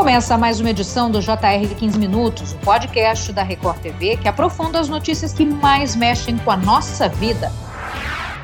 Começa mais uma edição do JR 15 Minutos, o podcast da Record TV que aprofunda as notícias que mais mexem com a nossa vida.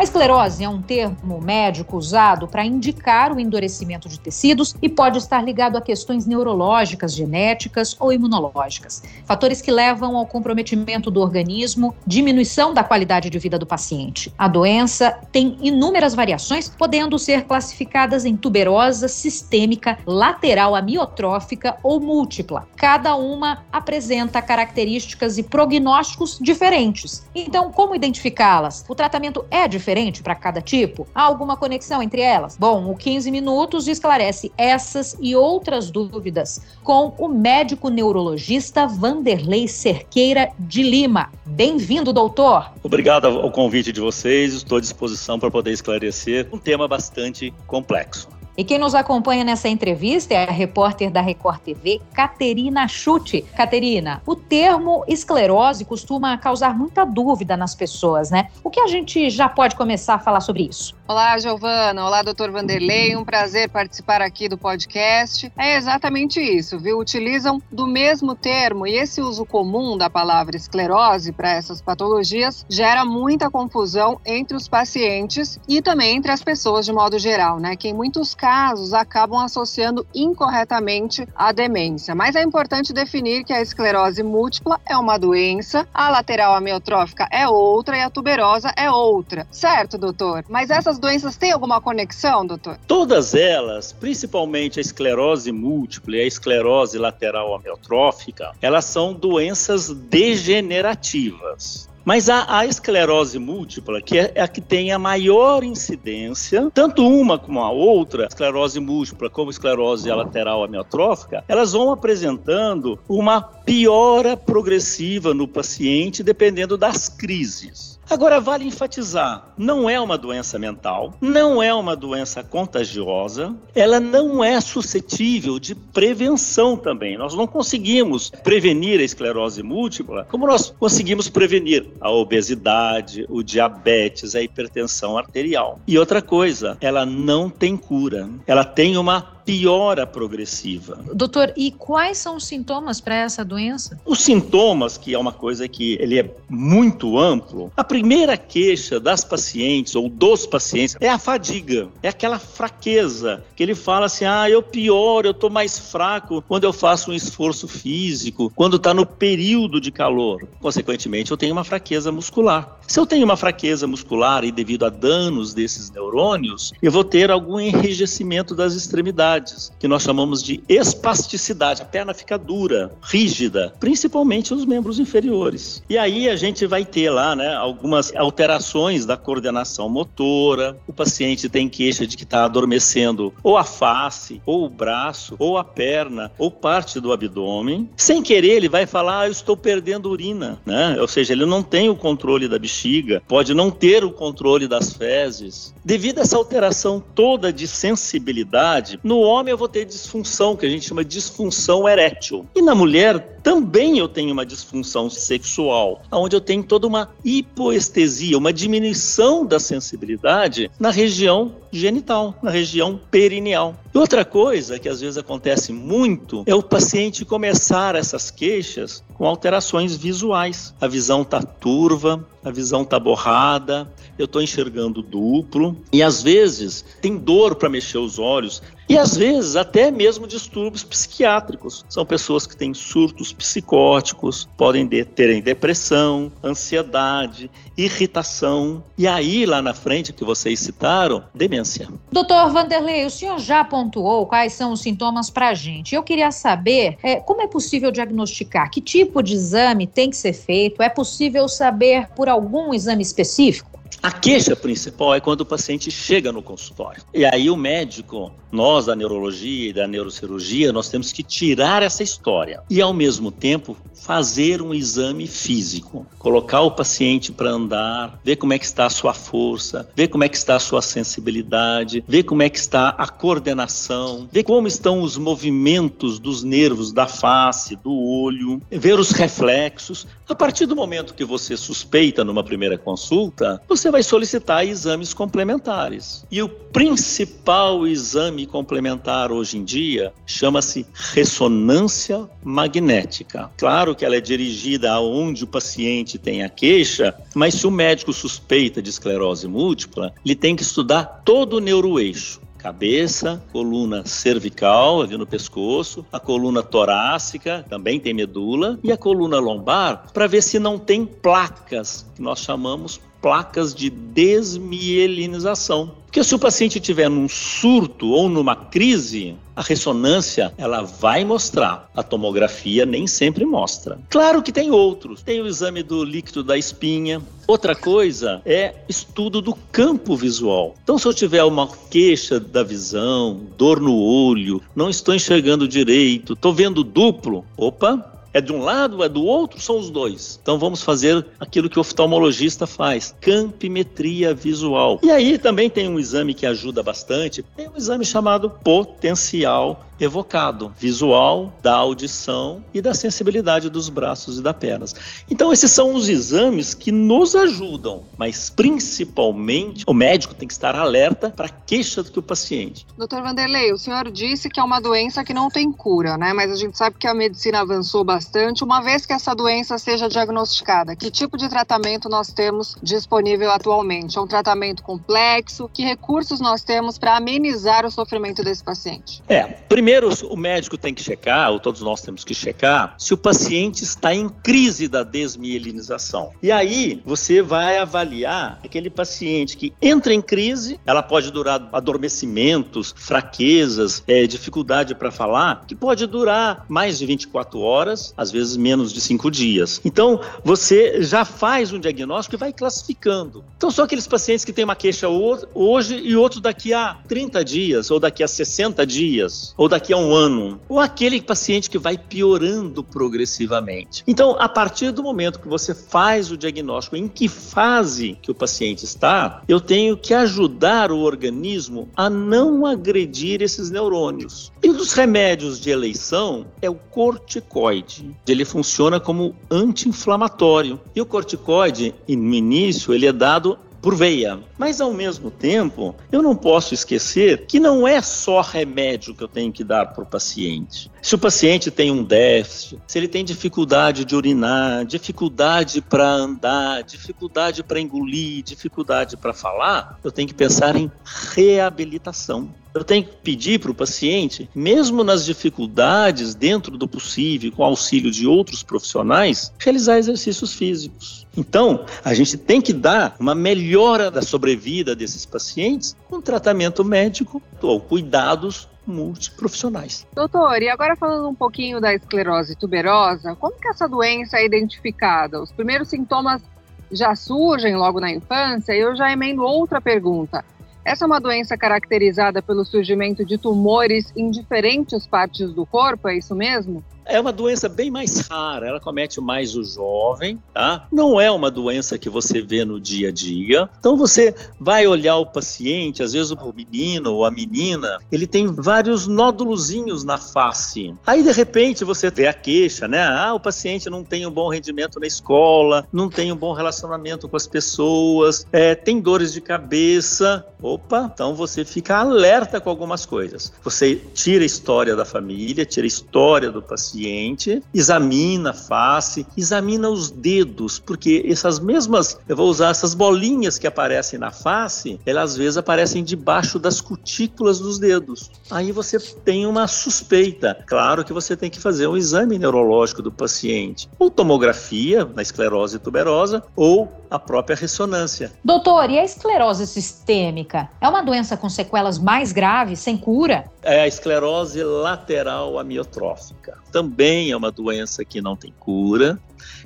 A esclerose é um termo médico usado para indicar o endurecimento de tecidos e pode estar ligado a questões neurológicas, genéticas ou imunológicas. Fatores que levam ao comprometimento do organismo, diminuição da qualidade de vida do paciente. A doença tem inúmeras variações, podendo ser classificadas em tuberosa, sistêmica, lateral amiotrófica ou múltipla. Cada uma apresenta características e prognósticos diferentes. Então, como identificá-las? O tratamento é diferente diferente para cada tipo? Há alguma conexão entre elas? Bom, o 15 Minutos esclarece essas e outras dúvidas com o médico neurologista Vanderlei Cerqueira de Lima. Bem-vindo, doutor. Obrigado ao convite de vocês. Estou à disposição para poder esclarecer um tema bastante complexo. E quem nos acompanha nessa entrevista é a repórter da Record TV, Caterina Chute. Caterina, o termo esclerose costuma causar muita dúvida nas pessoas, né? O que a gente já pode começar a falar sobre isso? Olá, Giovana. Olá, doutor Vanderlei. Um prazer participar aqui do podcast. É exatamente isso, viu? Utilizam do mesmo termo e esse uso comum da palavra esclerose para essas patologias gera muita confusão entre os pacientes e também entre as pessoas de modo geral, né? Que em muitos casos acabam associando incorretamente a demência. Mas é importante definir que a esclerose múltipla é uma doença, a lateral amiotrófica é outra e a tuberosa é outra. Certo, doutor? Mas essas doenças têm alguma conexão, doutor? Todas elas, principalmente a esclerose múltipla e a esclerose lateral amiotrófica, elas são doenças degenerativas. Mas a, a, esclerose múltipla, que é a que tem a maior incidência, tanto uma como a outra, esclerose múltipla como esclerose lateral amiotrófica, elas vão apresentando uma piora progressiva no paciente dependendo das crises. Agora, vale enfatizar: não é uma doença mental, não é uma doença contagiosa, ela não é suscetível de prevenção também. Nós não conseguimos prevenir a esclerose múltipla como nós conseguimos prevenir a obesidade, o diabetes, a hipertensão arterial. E outra coisa, ela não tem cura, ela tem uma piora progressiva. Doutor, e quais são os sintomas para essa doença? Os sintomas, que é uma coisa que ele é muito amplo, a primeira queixa das pacientes ou dos pacientes é a fadiga, é aquela fraqueza que ele fala assim: ah, eu pioro, eu estou mais fraco quando eu faço um esforço físico, quando está no período de calor. Consequentemente, eu tenho uma fraqueza muscular. Se eu tenho uma fraqueza muscular e devido a danos desses neurônios, eu vou ter algum enrijecimento das extremidades, que nós chamamos de espasticidade. A perna fica dura, rígida, principalmente os membros inferiores. E aí a gente vai ter lá, né, algumas alterações da coordenação motora. O paciente tem queixa de que está adormecendo ou a face, ou o braço, ou a perna, ou parte do abdômen. Sem querer, ele vai falar: ah, eu estou perdendo urina, né? Ou seja, ele não tem o controle da bexiga, pode não ter o controle das fezes. Devido a essa alteração toda de sensibilidade, no homem eu vou ter disfunção, que a gente chama de disfunção erétil. E na mulher também eu tenho uma disfunção sexual, onde eu tenho toda uma hipoestesia, uma diminuição da sensibilidade na região genital, na região perineal. E outra coisa que às vezes acontece muito é o paciente começar essas queixas com alterações visuais. A visão está turva, a visão está borrada, eu estou enxergando duplo e às vezes tem dor para mexer os olhos, e às vezes até mesmo distúrbios psiquiátricos. São pessoas que têm surtos psicóticos, podem de, terem depressão, ansiedade, irritação. E aí, lá na frente, que vocês citaram, demência. Doutor Vanderlei, o senhor já pontuou quais são os sintomas para a gente. Eu queria saber é, como é possível diagnosticar, que tipo de exame tem que ser feito, é possível saber por algum exame específico? A queixa principal é quando o paciente chega no consultório. E aí o médico, nós da neurologia e da neurocirurgia, nós temos que tirar essa história e ao mesmo tempo fazer um exame físico, colocar o paciente para andar, ver como é que está a sua força, ver como é que está a sua sensibilidade, ver como é que está a coordenação, ver como estão os movimentos dos nervos da face, do olho, ver os reflexos. A partir do momento que você suspeita numa primeira consulta, você vai solicitar exames complementares. E o principal exame complementar hoje em dia chama-se ressonância magnética. Claro que ela é dirigida aonde o paciente tem a queixa, mas se o médico suspeita de esclerose múltipla, ele tem que estudar todo o neuroeixo cabeça, coluna cervical, ali no pescoço, a coluna torácica, também tem medula, e a coluna lombar, para ver se não tem placas, que nós chamamos placas de desmielinização. Porque se o paciente tiver num surto ou numa crise, a ressonância ela vai mostrar. A tomografia nem sempre mostra. Claro que tem outros. Tem o exame do líquido da espinha. Outra coisa é estudo do campo visual. Então, se eu tiver uma queixa da visão, dor no olho, não estou enxergando direito, estou vendo duplo, opa, é de um lado, é do outro, são os dois. Então vamos fazer aquilo que o oftalmologista faz, campimetria visual. E aí também tem um exame que ajuda bastante, tem um exame chamado potencial evocado, visual, da audição e da sensibilidade dos braços e das pernas. Então, esses são os exames que nos ajudam, mas principalmente o médico tem que estar alerta para a queixa do paciente. Doutor Vanderlei, o senhor disse que é uma doença que não tem cura, né? Mas a gente sabe que a medicina avançou bastante. Uma vez que essa doença seja diagnosticada, que tipo de tratamento nós temos disponível atualmente? É um tratamento complexo? Que recursos nós temos para amenizar o sofrimento desse paciente? É, primeiro Primeiro, o médico tem que checar, ou todos nós temos que checar, se o paciente está em crise da desmielinização. E aí, você vai avaliar aquele paciente que entra em crise, ela pode durar adormecimentos, fraquezas, é, dificuldade para falar, que pode durar mais de 24 horas, às vezes menos de 5 dias. Então, você já faz um diagnóstico e vai classificando. Então, são aqueles pacientes que têm uma queixa hoje e outros daqui a 30 dias, ou daqui a 60 dias, ou daqui daqui a um ano, ou aquele paciente que vai piorando progressivamente. Então, a partir do momento que você faz o diagnóstico em que fase que o paciente está, eu tenho que ajudar o organismo a não agredir esses neurônios. E um dos remédios de eleição é o corticoide. Ele funciona como anti-inflamatório. E o corticoide, no início, ele é dado por veia. Mas ao mesmo tempo, eu não posso esquecer que não é só remédio que eu tenho que dar para o paciente. Se o paciente tem um déficit, se ele tem dificuldade de urinar, dificuldade para andar, dificuldade para engolir, dificuldade para falar, eu tenho que pensar em reabilitação. Eu tenho que pedir para o paciente, mesmo nas dificuldades, dentro do possível, com auxílio de outros profissionais, realizar exercícios físicos. Então, a gente tem que dar uma melhora da sobrevida desses pacientes com tratamento médico ou cuidados multiprofissionais. Doutor, e agora falando um pouquinho da esclerose tuberosa, como que essa doença é identificada? Os primeiros sintomas já surgem logo na infância e eu já emendo outra pergunta. Essa é uma doença caracterizada pelo surgimento de tumores em diferentes partes do corpo, é isso mesmo? É uma doença bem mais rara, ela comete mais o jovem, tá? Não é uma doença que você vê no dia a dia. Então você vai olhar o paciente, às vezes o menino ou a menina, ele tem vários nódulozinhos na face. Aí de repente você vê a queixa, né? Ah, o paciente não tem um bom rendimento na escola, não tem um bom relacionamento com as pessoas, é, tem dores de cabeça. Opa, então você fica alerta com algumas coisas. Você tira a história da família, tira a história do paciente paciente, examina a face, examina os dedos, porque essas mesmas, eu vou usar essas bolinhas que aparecem na face, elas às vezes aparecem debaixo das cutículas dos dedos. Aí você tem uma suspeita. Claro que você tem que fazer um exame neurológico do paciente, ou tomografia na esclerose tuberosa, ou a própria ressonância. Doutor, e a esclerose sistêmica? É uma doença com sequelas mais graves, sem cura? É a esclerose lateral amiotrófica. Também é uma doença que não tem cura.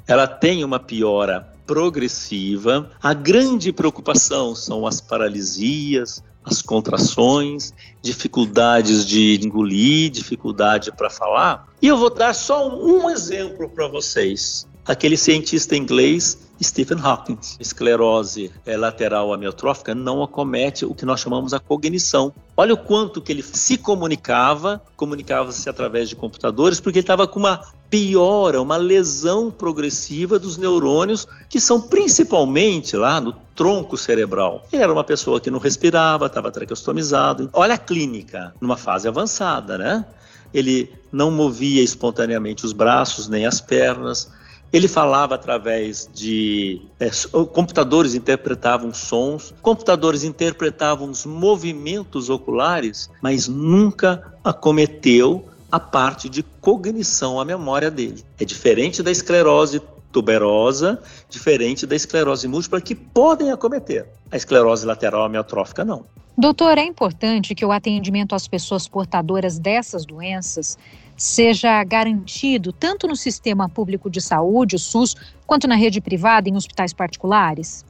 Ela tem uma piora progressiva. A grande preocupação são as paralisias, as contrações, dificuldades de engolir, dificuldade para falar. E eu vou dar só um exemplo para vocês. Aquele cientista inglês Stephen Hawking. Esclerose lateral amiotrófica não acomete o que nós chamamos a cognição. Olha o quanto que ele se comunicava, comunicava-se através de computadores, porque ele estava com uma piora, uma lesão progressiva dos neurônios, que são principalmente lá no tronco cerebral. Ele era uma pessoa que não respirava, estava traqueostomizado. Olha a clínica, numa fase avançada, né? Ele não movia espontaneamente os braços nem as pernas. Ele falava através de. É, computadores interpretavam sons, computadores interpretavam os movimentos oculares, mas nunca acometeu a parte de cognição, a memória dele. É diferente da esclerose tuberosa, diferente da esclerose múltipla, que podem acometer. A esclerose lateral amiotrófica, não. Doutor, é importante que o atendimento às pessoas portadoras dessas doenças seja garantido tanto no sistema público de saúde, o SUS, quanto na rede privada em hospitais particulares?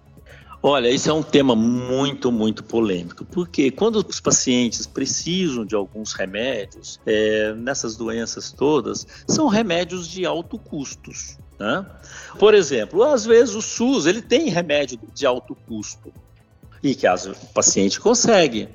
Olha, isso é um tema muito, muito polêmico, porque quando os pacientes precisam de alguns remédios, é, nessas doenças todas, são remédios de alto custos. Né? Por exemplo, às vezes o SUS ele tem remédio de alto custo e que o paciente consegue.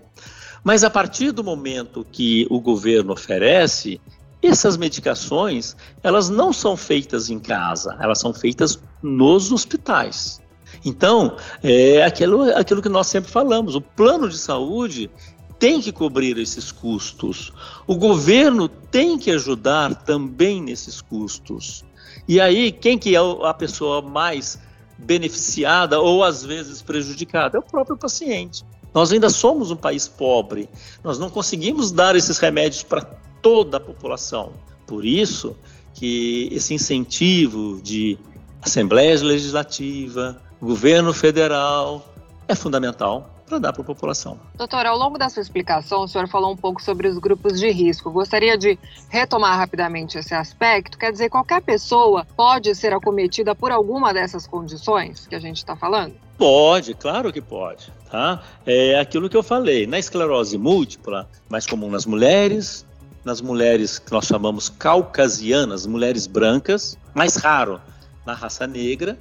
Mas a partir do momento que o governo oferece, essas medicações, elas não são feitas em casa, elas são feitas nos hospitais. Então, é aquilo, aquilo que nós sempre falamos: o plano de saúde tem que cobrir esses custos. O governo tem que ajudar também nesses custos. E aí, quem que é a pessoa mais beneficiada ou às vezes prejudicada? É o próprio paciente. Nós ainda somos um país pobre. Nós não conseguimos dar esses remédios para toda a população. Por isso que esse incentivo de Assembleia Legislativa, governo federal, é fundamental para dar para a população. Doutor, ao longo da sua explicação, o senhor falou um pouco sobre os grupos de risco. Gostaria de retomar rapidamente esse aspecto. Quer dizer, qualquer pessoa pode ser acometida por alguma dessas condições que a gente está falando? Pode, claro que pode. Tá? É aquilo que eu falei. Na esclerose múltipla, mais comum nas mulheres, nas mulheres que nós chamamos caucasianas, mulheres brancas, mais raro na raça negra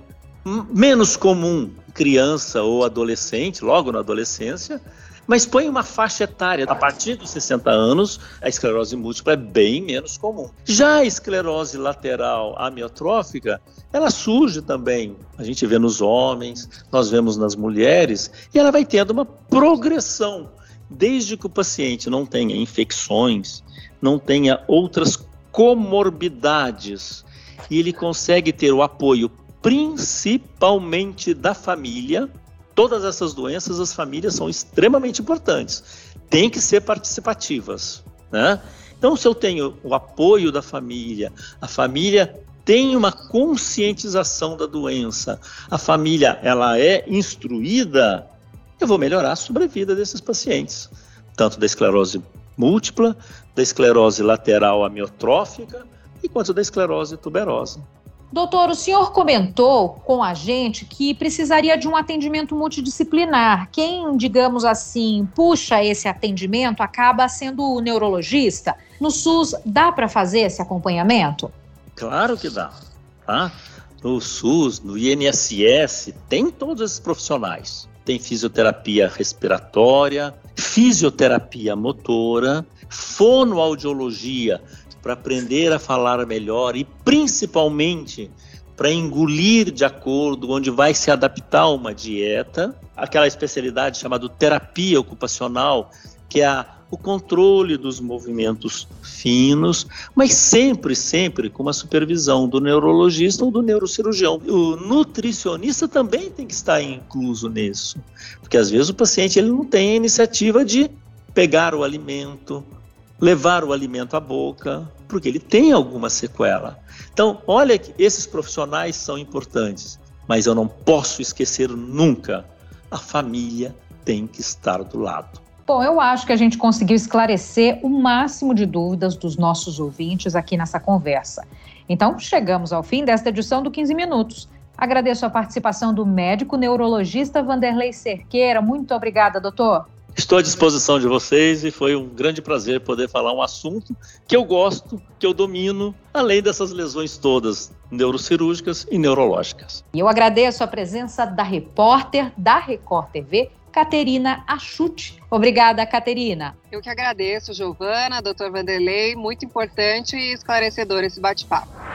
menos comum criança ou adolescente, logo na adolescência, mas põe uma faixa etária. A partir dos 60 anos, a esclerose múltipla é bem menos comum. Já a esclerose lateral amiotrófica, ela surge também. A gente vê nos homens, nós vemos nas mulheres, e ela vai tendo uma progressão. Desde que o paciente não tenha infecções, não tenha outras comorbidades, e ele consegue ter o apoio principalmente da família. Todas essas doenças, as famílias são extremamente importantes. Tem que ser participativas, né? Então, se eu tenho o apoio da família, a família tem uma conscientização da doença, a família ela é instruída, eu vou melhorar a sobrevida desses pacientes, tanto da esclerose múltipla, da esclerose lateral amiotrófica e quanto da esclerose tuberosa. Doutor, o senhor comentou com a gente que precisaria de um atendimento multidisciplinar. Quem, digamos assim, puxa esse atendimento acaba sendo o neurologista. No SUS, dá para fazer esse acompanhamento? Claro que dá. Tá? No SUS, no INSS, tem todos esses profissionais. Tem fisioterapia respiratória, fisioterapia motora, fonoaudiologia, para aprender a falar melhor e principalmente para engolir de acordo, onde vai se adaptar uma dieta, aquela especialidade chamada terapia ocupacional, que é a, o controle dos movimentos finos, mas sempre, sempre com uma supervisão do neurologista ou do neurocirurgião. O nutricionista também tem que estar incluso nisso, porque às vezes o paciente ele não tem a iniciativa de pegar o alimento, levar o alimento à boca, porque ele tem alguma sequela. Então, olha que esses profissionais são importantes, mas eu não posso esquecer nunca: a família tem que estar do lado. Bom, eu acho que a gente conseguiu esclarecer o máximo de dúvidas dos nossos ouvintes aqui nessa conversa. Então, chegamos ao fim desta edição do 15 Minutos. Agradeço a participação do médico neurologista Vanderlei Cerqueira. Muito obrigada, doutor. Estou à disposição de vocês e foi um grande prazer poder falar um assunto que eu gosto, que eu domino, além dessas lesões todas neurocirúrgicas e neurológicas. E eu agradeço a presença da repórter da Record TV, Caterina Achute. Obrigada, Caterina. Eu que agradeço, Giovana, doutor Vanderlei. Muito importante e esclarecedor esse bate-papo.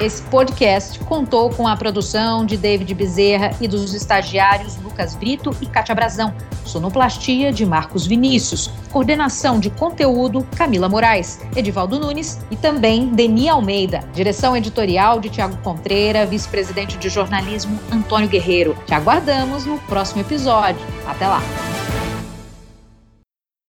Esse podcast contou com a produção de David Bezerra e dos estagiários Lucas Brito e Cátia Brazão, sonoplastia de Marcos Vinícius, coordenação de conteúdo Camila Moraes, Edivaldo Nunes e também Deni Almeida, direção editorial de Tiago Contreira, vice-presidente de jornalismo Antônio Guerreiro. Te aguardamos no próximo episódio. Até lá!